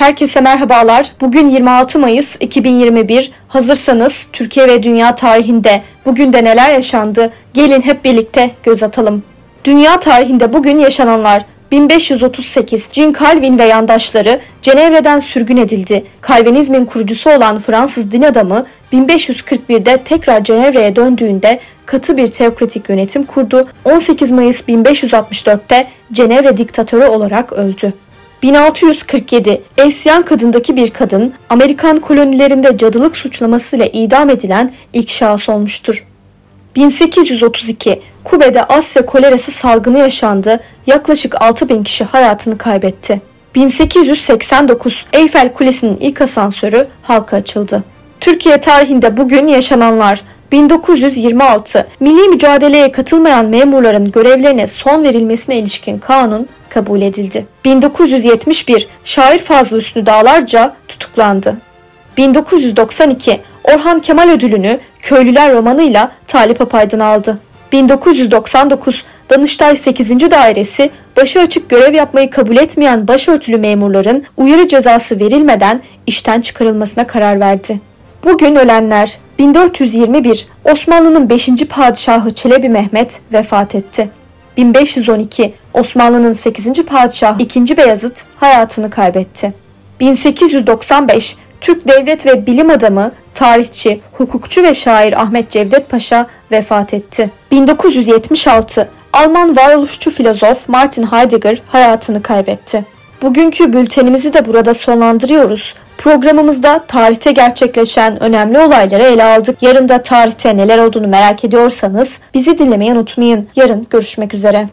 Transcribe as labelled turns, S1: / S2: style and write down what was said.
S1: Herkese merhabalar. Bugün 26 Mayıs 2021. Hazırsanız Türkiye ve dünya tarihinde bugün de neler yaşandı? Gelin hep birlikte göz atalım. Dünya tarihinde bugün yaşananlar 1538 Jean Calvin ve yandaşları Cenevre'den sürgün edildi. Calvinizmin kurucusu olan Fransız din adamı 1541'de tekrar Cenevre'ye döndüğünde katı bir teokratik yönetim kurdu. 18 Mayıs 1564'te Cenevre diktatörü olarak öldü. 1647 Esyan kadındaki bir kadın Amerikan kolonilerinde cadılık suçlamasıyla idam edilen ilk şahıs olmuştur. 1832 Kube'de Asya kolerası salgını yaşandı. Yaklaşık 6000 kişi hayatını kaybetti. 1889 Eyfel Kulesi'nin ilk asansörü halka açıldı. Türkiye tarihinde bugün yaşananlar 1926 milli mücadeleye katılmayan memurların görevlerine son verilmesine ilişkin kanun kabul edildi. 1971 şair Fazıl Hüsnü Dağlarca tutuklandı. 1992 Orhan Kemal ödülünü Köylüler romanıyla Talip Apaydın aldı. 1999 Danıştay 8. Dairesi başı açık görev yapmayı kabul etmeyen başörtülü memurların uyarı cezası verilmeden işten çıkarılmasına karar verdi. Bugün ölenler 1421 Osmanlı'nın 5. padişahı Çelebi Mehmet vefat etti. 1512 Osmanlı'nın 8. padişahı 2. Beyazıt hayatını kaybetti. 1895 Türk devlet ve bilim adamı, tarihçi, hukukçu ve şair Ahmet Cevdet Paşa vefat etti. 1976 Alman varoluşçu filozof Martin Heidegger hayatını kaybetti. Bugünkü bültenimizi de burada sonlandırıyoruz. Programımızda tarihte gerçekleşen önemli olayları ele aldık. Yarın da tarihte neler olduğunu merak ediyorsanız bizi dinlemeyi unutmayın. Yarın görüşmek üzere.